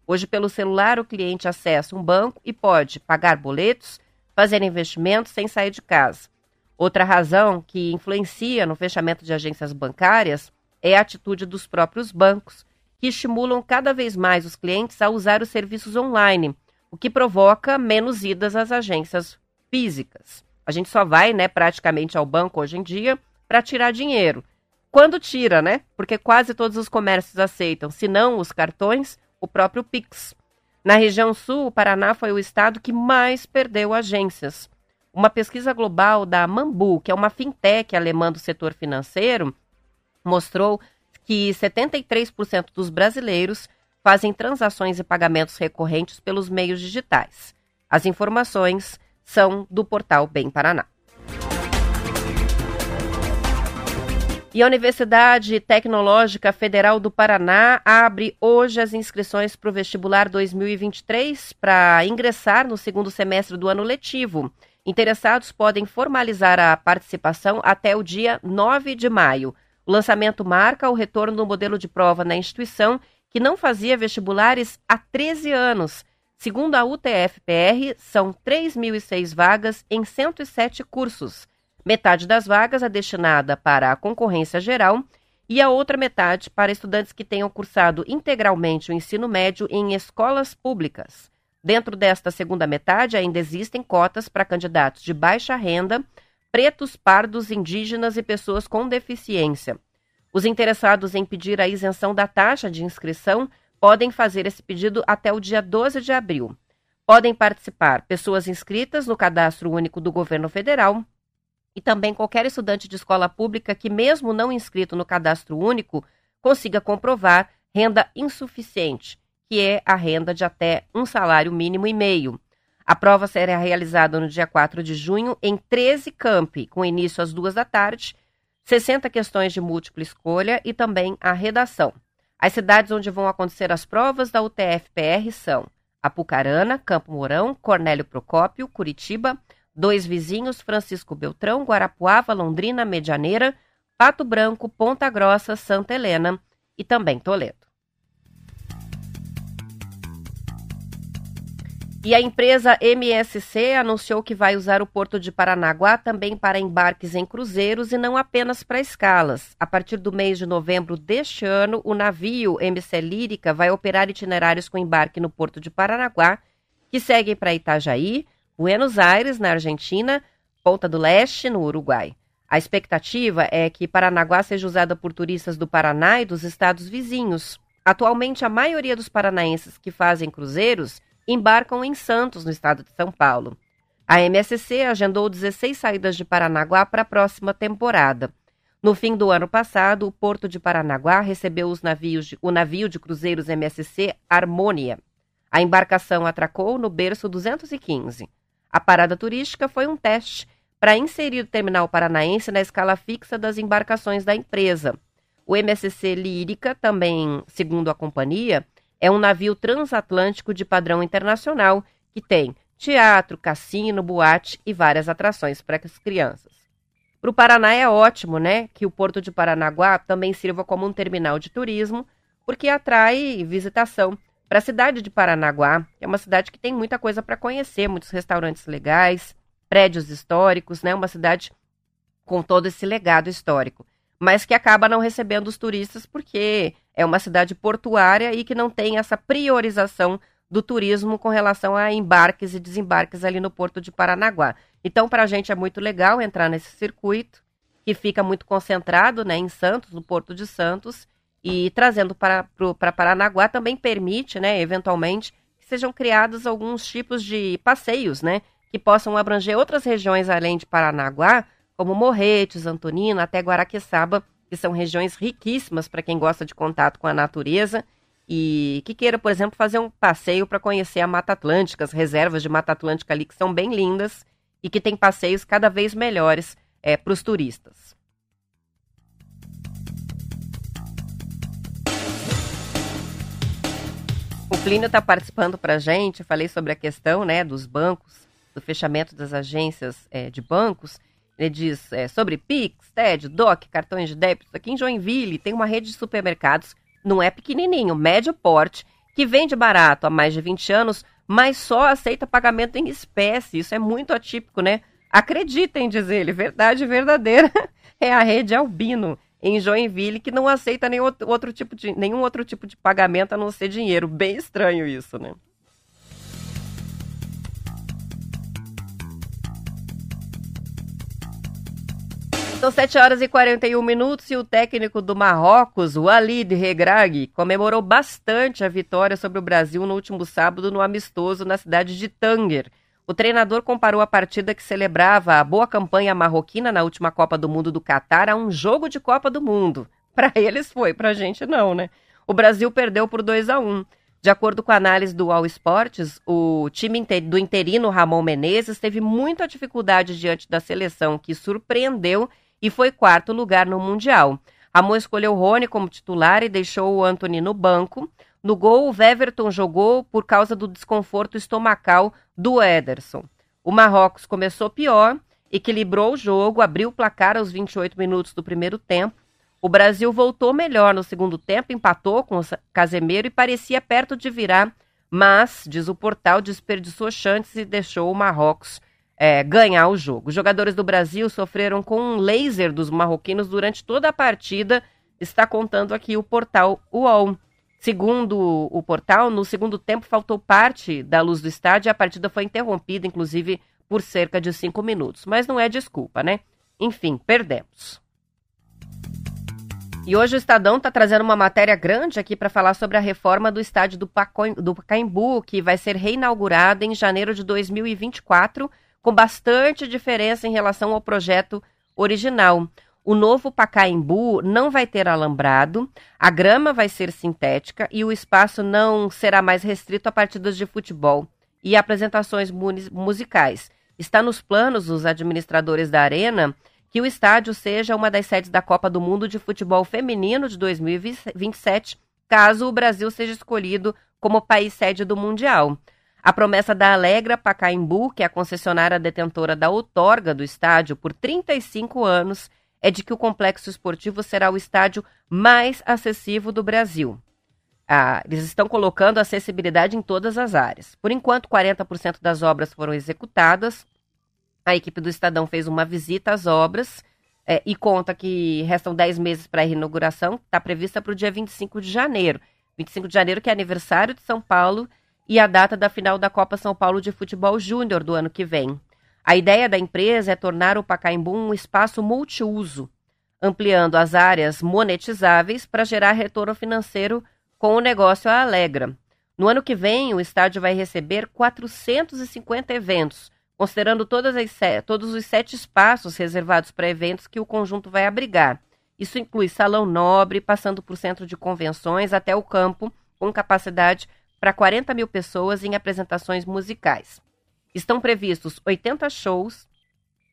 Hoje, pelo celular, o cliente acessa um banco e pode pagar boletos, fazer investimentos sem sair de casa. Outra razão que influencia no fechamento de agências bancárias é a atitude dos próprios bancos, que estimulam cada vez mais os clientes a usar os serviços online, o que provoca menos idas às agências físicas. A gente só vai, né, praticamente ao banco hoje em dia para tirar dinheiro. Quando tira, né? Porque quase todos os comércios aceitam, se não os cartões, o próprio Pix. Na região sul, o Paraná foi o estado que mais perdeu agências. Uma pesquisa global da Mambu, que é uma fintech alemã do setor financeiro, mostrou que 73% dos brasileiros fazem transações e pagamentos recorrentes pelos meios digitais. As informações são do portal Bem Paraná. E a Universidade Tecnológica Federal do Paraná abre hoje as inscrições para o vestibular 2023 para ingressar no segundo semestre do ano letivo. Interessados podem formalizar a participação até o dia 9 de maio. O lançamento marca o retorno do modelo de prova na instituição, que não fazia vestibulares há 13 anos. Segundo a UTF-PR, são 3.006 vagas em 107 cursos. Metade das vagas é destinada para a concorrência geral e a outra metade para estudantes que tenham cursado integralmente o ensino médio em escolas públicas. Dentro desta segunda metade, ainda existem cotas para candidatos de baixa renda pretos, pardos, indígenas e pessoas com deficiência. Os interessados em pedir a isenção da taxa de inscrição podem fazer esse pedido até o dia 12 de abril. Podem participar pessoas inscritas no Cadastro Único do Governo Federal e também qualquer estudante de escola pública que, mesmo não inscrito no Cadastro Único, consiga comprovar renda insuficiente, que é a renda de até um salário mínimo e meio. A prova será realizada no dia 4 de junho em 13 campi, com início às duas da tarde, 60 questões de múltipla escolha e também a redação. As cidades onde vão acontecer as provas da UTF-PR são Apucarana, Campo Mourão, Cornélio Procópio, Curitiba, Dois Vizinhos, Francisco Beltrão, Guarapuava, Londrina, Medianeira, Pato Branco, Ponta Grossa, Santa Helena e também Toledo. E a empresa MSC anunciou que vai usar o porto de Paranaguá também para embarques em cruzeiros e não apenas para escalas. A partir do mês de novembro deste ano, o navio MC Lírica vai operar itinerários com embarque no porto de Paranaguá, que seguem para Itajaí, Buenos Aires, na Argentina, Ponta do Leste, no Uruguai. A expectativa é que Paranaguá seja usada por turistas do Paraná e dos estados vizinhos. Atualmente, a maioria dos paranaenses que fazem cruzeiros embarcam em Santos, no estado de São Paulo. A MSC agendou 16 saídas de Paranaguá para a próxima temporada. No fim do ano passado, o porto de Paranaguá recebeu de, o navio de cruzeiros MSC Harmonia. A embarcação atracou no berço 215. A parada turística foi um teste para inserir o terminal paranaense na escala fixa das embarcações da empresa. O MSC Lírica, também segundo a companhia, é um navio transatlântico de padrão internacional que tem teatro, cassino, boate e várias atrações para as crianças. Para o Paraná é ótimo, né, que o Porto de Paranaguá também sirva como um terminal de turismo, porque atrai visitação para a cidade de Paranaguá, é uma cidade que tem muita coisa para conhecer, muitos restaurantes legais, prédios históricos, né, uma cidade com todo esse legado histórico mas que acaba não recebendo os turistas porque é uma cidade portuária e que não tem essa priorização do turismo com relação a embarques e desembarques ali no porto de Paranaguá. Então, para a gente é muito legal entrar nesse circuito, que fica muito concentrado né, em Santos, no Porto de Santos, e trazendo para, para Paranaguá também permite, né, eventualmente, que sejam criados alguns tipos de passeios, né, que possam abranger outras regiões além de Paranaguá, como Morretes, Antonina, até Guaraqueçaba, que são regiões riquíssimas para quem gosta de contato com a natureza e que queira, por exemplo, fazer um passeio para conhecer a Mata Atlântica, as reservas de Mata Atlântica ali que são bem lindas e que tem passeios cada vez melhores é, para os turistas. O Plínio está participando para a gente, falei sobre a questão né, dos bancos, do fechamento das agências é, de bancos, ele diz é, sobre Pix, TED, DOC, cartões de débito. Aqui em Joinville tem uma rede de supermercados, não é pequenininho, médio porte, que vende barato há mais de 20 anos, mas só aceita pagamento em espécie. Isso é muito atípico, né? Acreditem, diz ele, verdade verdadeira é a rede Albino em Joinville que não aceita nenhum outro tipo de, nenhum outro tipo de pagamento a não ser dinheiro. Bem estranho isso, né? São 7 horas e 41 minutos e o técnico do Marrocos, Walid Regragui, comemorou bastante a vitória sobre o Brasil no último sábado no amistoso na cidade de Tanger. O treinador comparou a partida que celebrava a boa campanha marroquina na última Copa do Mundo do Catar a um jogo de Copa do Mundo. Para eles foi, para a gente não, né? O Brasil perdeu por 2 a 1. De acordo com a análise do All Sports, o time do interino Ramon Menezes teve muita dificuldade diante da seleção, que surpreendeu e foi quarto lugar no Mundial. Ramon escolheu Rony como titular e deixou o Anthony no banco. No gol, o Weverton jogou por causa do desconforto estomacal do Ederson. O Marrocos começou pior, equilibrou o jogo, abriu o placar aos 28 minutos do primeiro tempo. O Brasil voltou melhor no segundo tempo, empatou com o Casemiro e parecia perto de virar, mas, diz o portal, desperdiçou chances e deixou o Marrocos é, ganhar o jogo. Os jogadores do Brasil sofreram com um laser dos marroquinos durante toda a partida, está contando aqui o portal UOL. Segundo o portal, no segundo tempo faltou parte da luz do estádio e a partida foi interrompida, inclusive, por cerca de cinco minutos. Mas não é desculpa, né? Enfim, perdemos. E hoje o Estadão está trazendo uma matéria grande aqui para falar sobre a reforma do estádio do, do Pacaembu, que vai ser reinaugurada em janeiro de 2024 com bastante diferença em relação ao projeto original. O novo Pacaembu não vai ter alambrado, a grama vai ser sintética e o espaço não será mais restrito a partidas de futebol e apresentações musicais. Está nos planos dos administradores da Arena que o estádio seja uma das sedes da Copa do Mundo de Futebol Feminino de 2027, caso o Brasil seja escolhido como país sede do Mundial. A promessa da Alegra Pacaembu, que é a concessionária detentora da outorga do estádio por 35 anos, é de que o complexo esportivo será o estádio mais acessível do Brasil. Ah, eles estão colocando acessibilidade em todas as áreas. Por enquanto, 40% das obras foram executadas. A equipe do Estadão fez uma visita às obras é, e conta que restam 10 meses para a reinauguração, está prevista para o dia 25 de janeiro. 25 de janeiro, que é aniversário de São Paulo e a data da final da Copa São Paulo de Futebol Júnior do ano que vem. A ideia da empresa é tornar o Pacaembu um espaço multiuso, ampliando as áreas monetizáveis para gerar retorno financeiro com o negócio a Alegra. No ano que vem, o estádio vai receber 450 eventos, considerando as, todos os sete espaços reservados para eventos que o conjunto vai abrigar. Isso inclui salão nobre, passando por centro de convenções até o campo, com capacidade para 40 mil pessoas em apresentações musicais. estão previstos 80 shows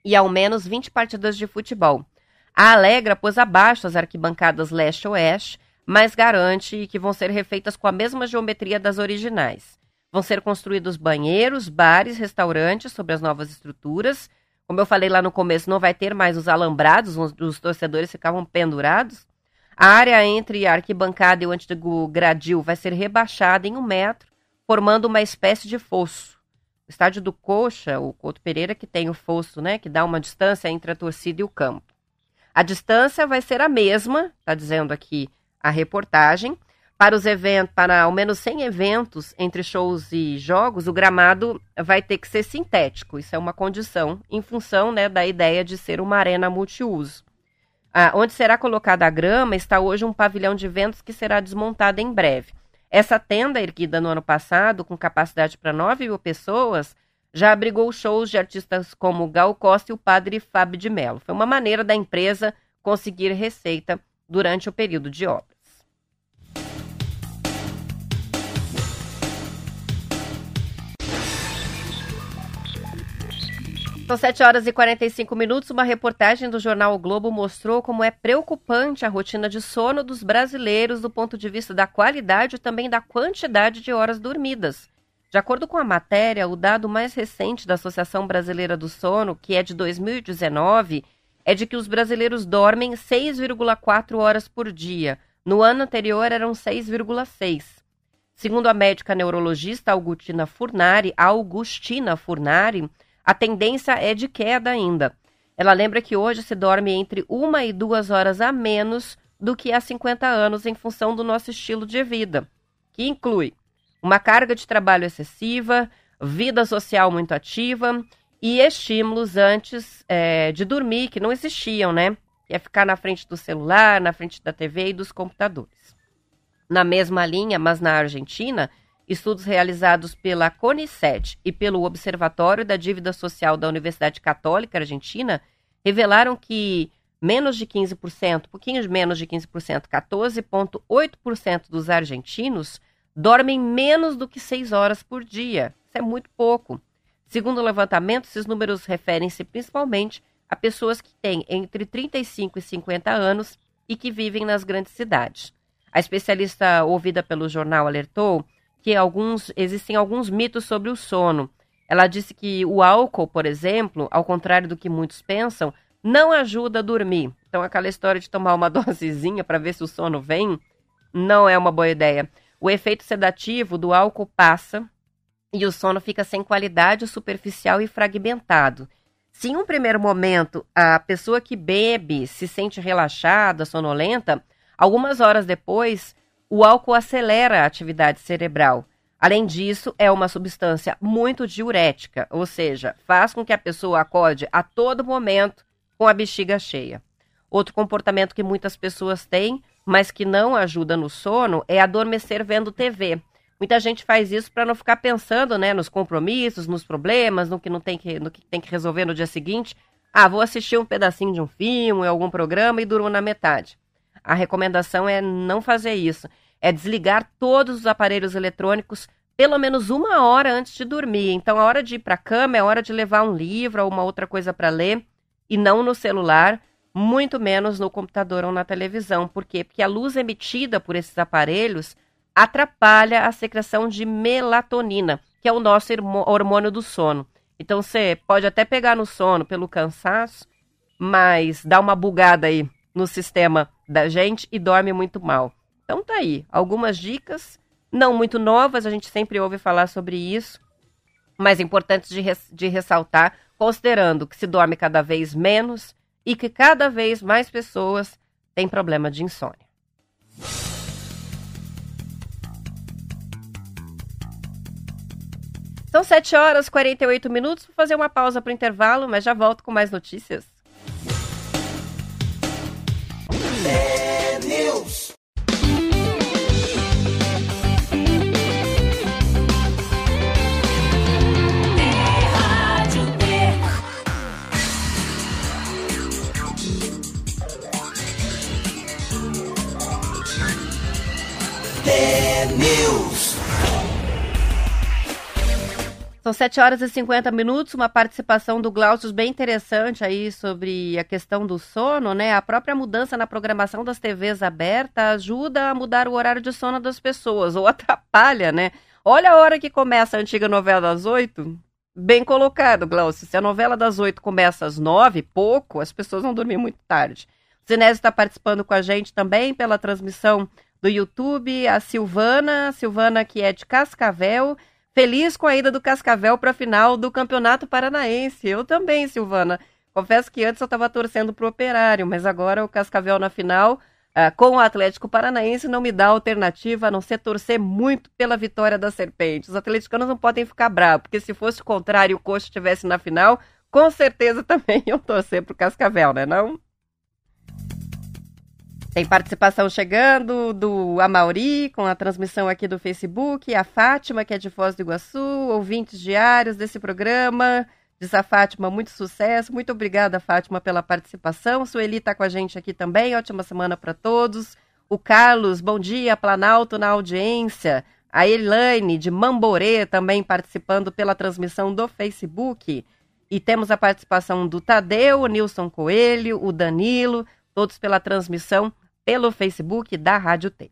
e ao menos 20 partidas de futebol. A Alegra pôs abaixo as arquibancadas leste-oeste, mas garante que vão ser refeitas com a mesma geometria das originais. Vão ser construídos banheiros, bares, restaurantes sobre as novas estruturas. Como eu falei lá no começo, não vai ter mais os alambrados, os torcedores ficavam pendurados. A área entre a arquibancada e o antigo gradil vai ser rebaixada em um metro, formando uma espécie de fosso. O estádio do Coxa, o Couto Pereira, que tem o fosso, né, que dá uma distância entre a torcida e o campo. A distância vai ser a mesma, está dizendo aqui a reportagem. Para os eventos, para ao menos 100 eventos entre shows e jogos, o gramado vai ter que ser sintético. Isso é uma condição em função né, da ideia de ser uma arena multiuso. Ah, onde será colocada a grama está hoje um pavilhão de eventos que será desmontado em breve. Essa tenda, erguida no ano passado, com capacidade para 9 mil pessoas, já abrigou shows de artistas como Gal Costa e o padre Fábio de Mello. Foi uma maneira da empresa conseguir receita durante o período de obra. São 7 horas e 45 minutos. Uma reportagem do jornal o Globo mostrou como é preocupante a rotina de sono dos brasileiros do ponto de vista da qualidade e também da quantidade de horas dormidas. De acordo com a matéria, o dado mais recente da Associação Brasileira do Sono, que é de 2019, é de que os brasileiros dormem 6,4 horas por dia. No ano anterior eram 6,6. Segundo a médica neurologista Augustina Furnari, Augustina Furnari, a tendência é de queda ainda. Ela lembra que hoje se dorme entre uma e duas horas a menos do que há 50 anos em função do nosso estilo de vida, que inclui uma carga de trabalho excessiva, vida social muito ativa e estímulos antes é, de dormir que não existiam, né? Que é ficar na frente do celular, na frente da TV e dos computadores. Na mesma linha, mas na Argentina, Estudos realizados pela CONICET e pelo Observatório da Dívida Social da Universidade Católica Argentina revelaram que menos de 15%, pouquinho menos de 15%, 14,8% dos argentinos dormem menos do que 6 horas por dia. Isso é muito pouco. Segundo o levantamento, esses números referem-se principalmente a pessoas que têm entre 35 e 50 anos e que vivem nas grandes cidades. A especialista ouvida pelo jornal alertou que alguns existem alguns mitos sobre o sono. Ela disse que o álcool, por exemplo, ao contrário do que muitos pensam, não ajuda a dormir. Então, aquela história de tomar uma dosezinha para ver se o sono vem, não é uma boa ideia. O efeito sedativo do álcool passa e o sono fica sem qualidade, superficial e fragmentado. Se em um primeiro momento a pessoa que bebe se sente relaxada, sonolenta, algumas horas depois o álcool acelera a atividade cerebral. Além disso, é uma substância muito diurética, ou seja, faz com que a pessoa acorde a todo momento com a bexiga cheia. Outro comportamento que muitas pessoas têm, mas que não ajuda no sono, é adormecer vendo TV. Muita gente faz isso para não ficar pensando né, nos compromissos, nos problemas, no que, não tem que, no que tem que resolver no dia seguinte. Ah, vou assistir um pedacinho de um filme, algum programa e durmo na metade. A recomendação é não fazer isso. É desligar todos os aparelhos eletrônicos pelo menos uma hora antes de dormir. Então, a hora de ir para a cama é hora de levar um livro ou uma outra coisa para ler e não no celular, muito menos no computador ou na televisão. Por quê? Porque a luz emitida por esses aparelhos atrapalha a secreção de melatonina, que é o nosso hormônio do sono. Então, você pode até pegar no sono pelo cansaço, mas dá uma bugada aí no sistema da gente e dorme muito mal. Então tá aí, algumas dicas, não muito novas, a gente sempre ouve falar sobre isso, mas importantes de, res, de ressaltar, considerando que se dorme cada vez menos e que cada vez mais pessoas têm problema de insônia. São 7 horas e 48 minutos. Vou fazer uma pausa para o intervalo, mas já volto com mais notícias. News. São São 7 horas e 50 minutos, uma participação do Glaucius bem interessante aí sobre a questão do sono, né? A própria mudança na programação das TVs abertas ajuda a mudar o horário de sono das pessoas, ou atrapalha, né? Olha a hora que começa a antiga novela das oito. Bem colocado, Glaucio. Se a novela das oito começa às nove, pouco, as pessoas vão dormir muito tarde. O Zinésio está participando com a gente também pela transmissão do YouTube. A Silvana, Silvana que é de Cascavel, feliz com a ida do Cascavel para a final do Campeonato Paranaense. Eu também, Silvana. Confesso que antes eu estava torcendo para o Operário, mas agora o Cascavel na final uh, com o Atlético Paranaense não me dá alternativa a não ser torcer muito pela vitória da Serpente. Os atleticanos não podem ficar bravos, porque se fosse o contrário e o Coxa estivesse na final, com certeza também iam torcer para o Cascavel, né não? Tem participação chegando do Amauri, com a transmissão aqui do Facebook, a Fátima, que é de Foz do Iguaçu, ouvintes diários desse programa. Diz a Fátima, muito sucesso. Muito obrigada, Fátima, pela participação. Sueli está com a gente aqui também. Ótima semana para todos. O Carlos, bom dia, Planalto na audiência. A Elaine, de Mamborê, também participando pela transmissão do Facebook. E temos a participação do Tadeu, o Nilson Coelho, o Danilo, todos pela transmissão pelo Facebook da Rádio T.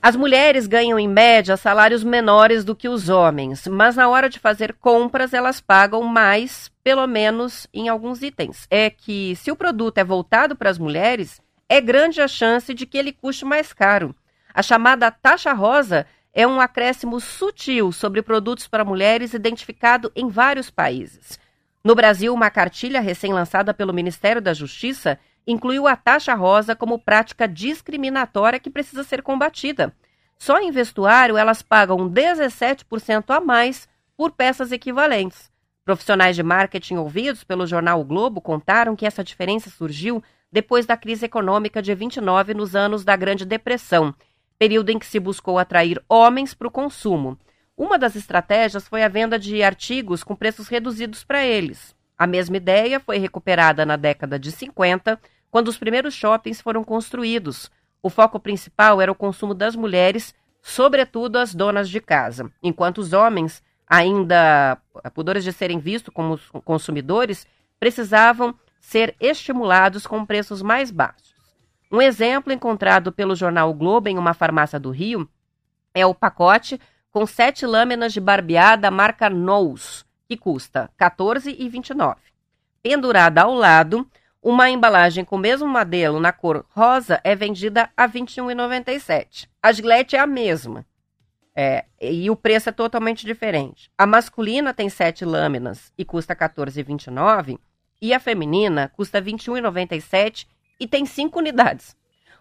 As mulheres ganham, em média, salários menores do que os homens, mas na hora de fazer compras, elas pagam mais, pelo menos em alguns itens. É que, se o produto é voltado para as mulheres, é grande a chance de que ele custe mais caro. A chamada taxa rosa é um acréscimo sutil sobre produtos para mulheres identificado em vários países. No Brasil, uma cartilha recém-lançada pelo Ministério da Justiça incluiu a taxa rosa como prática discriminatória que precisa ser combatida. Só em vestuário, elas pagam 17% a mais por peças equivalentes. Profissionais de marketing ouvidos pelo jornal o Globo contaram que essa diferença surgiu depois da crise econômica de 29 nos anos da Grande Depressão, período em que se buscou atrair homens para o consumo. Uma das estratégias foi a venda de artigos com preços reduzidos para eles. A mesma ideia foi recuperada na década de 50, quando os primeiros shoppings foram construídos. O foco principal era o consumo das mulheres, sobretudo as donas de casa, enquanto os homens, ainda pudores de serem vistos como consumidores, precisavam ser estimulados com preços mais baixos. Um exemplo encontrado pelo jornal o Globo em uma farmácia do Rio é o pacote com sete lâminas de barbear da marca Nous, que custa R$ 14,29. Pendurada ao lado, uma embalagem com o mesmo modelo na cor rosa é vendida a R$ 21,97. A Gillette é a mesma. É, e o preço é totalmente diferente. A masculina tem sete lâminas e custa R$ 14,29. E a feminina custa R$ 21,97 e tem cinco unidades.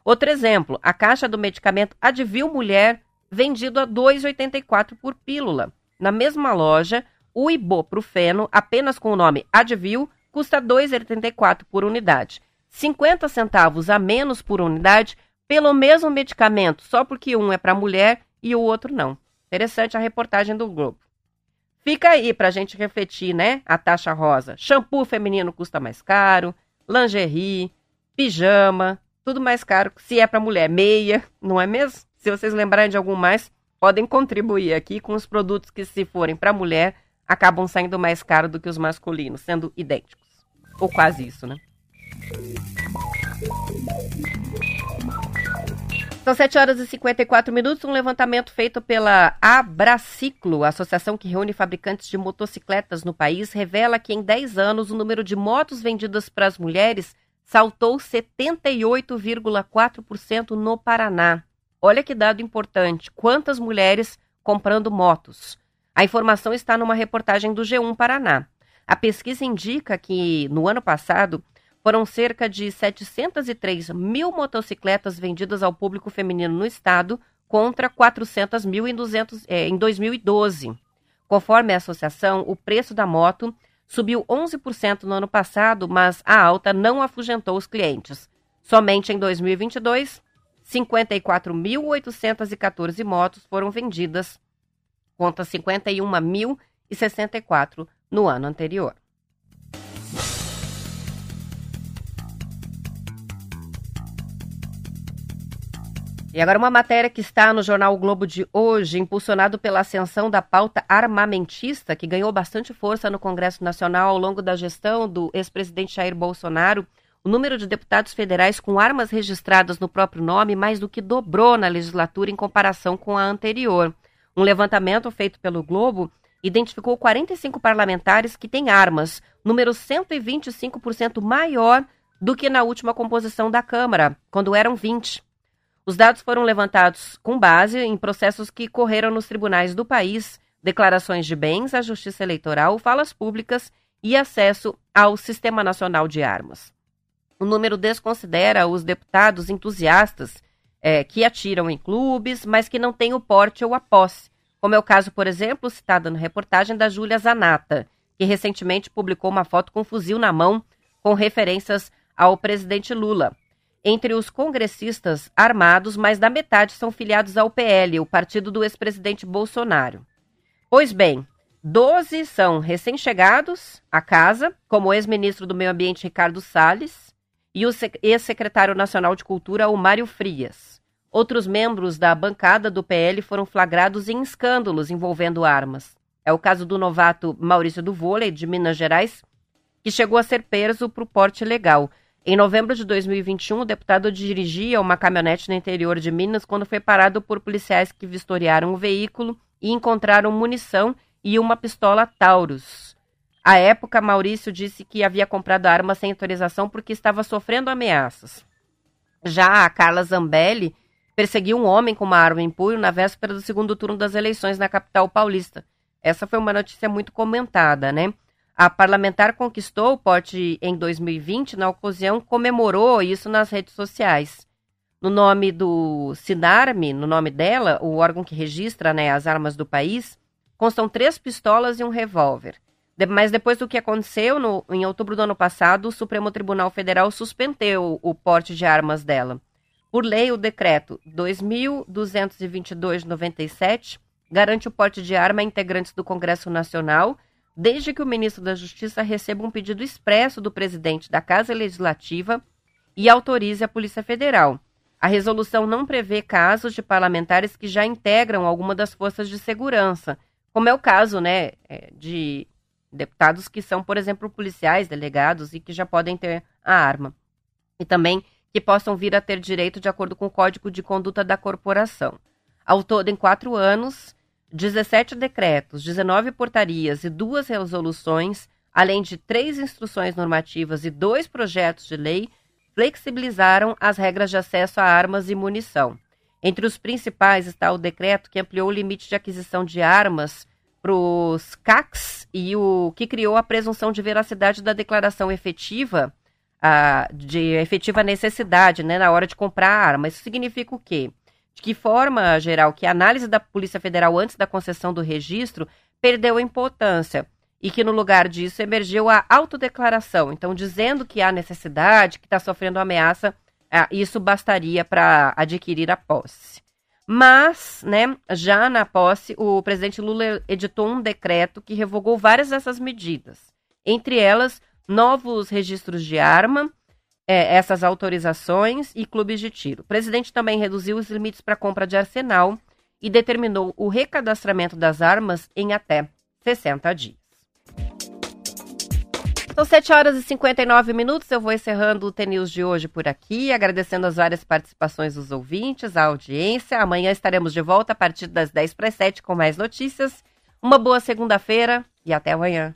Outro exemplo, a caixa do medicamento Advil Mulher vendido a R$ 2,84 por pílula. Na mesma loja, o ibuprofeno, apenas com o nome Advil, custa R$ 2,84 por unidade. 50 centavos a menos por unidade pelo mesmo medicamento, só porque um é para mulher e o outro não. Interessante a reportagem do Globo. Fica aí para a gente refletir, né? A taxa rosa. Shampoo feminino custa mais caro, lingerie, pijama, tudo mais caro se é para mulher. Meia, não é mesmo? Se vocês lembrarem de algum mais, podem contribuir aqui com os produtos que, se forem para mulher, acabam saindo mais caro do que os masculinos, sendo idênticos. Ou quase isso, né? São 7 horas e 54 minutos. Um levantamento feito pela Abraciclo, associação que reúne fabricantes de motocicletas no país, revela que em 10 anos o número de motos vendidas para as mulheres saltou 78,4% no Paraná. Olha que dado importante. Quantas mulheres comprando motos? A informação está numa reportagem do G1 Paraná. A pesquisa indica que, no ano passado, foram cerca de 703 mil motocicletas vendidas ao público feminino no estado, contra 400 mil em, 200, é, em 2012. Conforme a associação, o preço da moto subiu 11% no ano passado, mas a alta não afugentou os clientes. Somente em 2022, 54.814 motos foram vendidas, contra 51.064 no ano anterior. E agora uma matéria que está no jornal o Globo de hoje, impulsionado pela ascensão da pauta armamentista, que ganhou bastante força no Congresso Nacional ao longo da gestão do ex-presidente Jair Bolsonaro. O número de deputados federais com armas registradas no próprio nome mais do que dobrou na legislatura em comparação com a anterior. Um levantamento feito pelo Globo identificou 45 parlamentares que têm armas, número 125% maior do que na última composição da Câmara, quando eram 20. Os dados foram levantados com base em processos que correram nos tribunais do país, declarações de bens à justiça eleitoral, falas públicas e acesso ao Sistema Nacional de Armas. O número desconsidera os deputados entusiastas é, que atiram em clubes, mas que não têm o porte ou a posse, como é o caso, por exemplo, citado na reportagem da Júlia Zanata, que recentemente publicou uma foto com um fuzil na mão com referências ao presidente Lula. Entre os congressistas armados, mais da metade são filiados ao PL, o partido do ex-presidente Bolsonaro. Pois bem, 12 são recém-chegados à casa, como o ex-ministro do Meio Ambiente Ricardo Salles e o ex-secretário nacional de Cultura, o Mário Frias. Outros membros da bancada do PL foram flagrados em escândalos envolvendo armas. É o caso do novato Maurício do Vôlei, de Minas Gerais, que chegou a ser preso por porte ilegal. Em novembro de 2021, o deputado dirigia uma caminhonete no interior de Minas quando foi parado por policiais que vistoriaram o veículo e encontraram munição e uma pistola Taurus. À época, Maurício disse que havia comprado a arma sem autorização porque estava sofrendo ameaças. Já a Carla Zambelli perseguiu um homem com uma arma em punho na véspera do segundo turno das eleições na capital paulista. Essa foi uma notícia muito comentada, né? A parlamentar conquistou o porte em 2020, na ocasião comemorou isso nas redes sociais. No nome do Sinarme, no nome dela, o órgão que registra né, as armas do país, constam três pistolas e um revólver. Mas depois do que aconteceu no, em outubro do ano passado, o Supremo Tribunal Federal suspendeu o, o porte de armas dela. Por lei, o decreto 2222/97 garante o porte de arma a integrantes do Congresso Nacional desde que o ministro da Justiça receba um pedido expresso do presidente da Casa Legislativa e autorize a Polícia Federal. A resolução não prevê casos de parlamentares que já integram alguma das forças de segurança, como é o caso né, é, de deputados que são, por exemplo, policiais, delegados e que já podem ter a arma. E também que possam vir a ter direito de acordo com o Código de Conduta da Corporação. Ao todo, em quatro anos, 17 decretos, 19 portarias e duas resoluções, além de três instruções normativas e dois projetos de lei, flexibilizaram as regras de acesso a armas e munição. Entre os principais está o decreto que ampliou o limite de aquisição de armas os CACs e o que criou a presunção de veracidade da declaração efetiva, a, de efetiva necessidade né, na hora de comprar a arma. Isso significa o quê? De que forma, geral, que a análise da Polícia Federal antes da concessão do registro perdeu importância e que no lugar disso emergiu a autodeclaração. Então, dizendo que há necessidade, que está sofrendo ameaça, ah, isso bastaria para adquirir a posse. Mas, né, já na posse, o presidente Lula editou um decreto que revogou várias dessas medidas. Entre elas, novos registros de arma, é, essas autorizações e clubes de tiro. O presidente também reduziu os limites para compra de arsenal e determinou o recadastramento das armas em até 60 dias. São 7 horas e 59 minutos. Eu vou encerrando o TNews de hoje por aqui, agradecendo as várias participações dos ouvintes, a audiência. Amanhã estaremos de volta a partir das 10 para as 7 com mais notícias. Uma boa segunda-feira e até amanhã.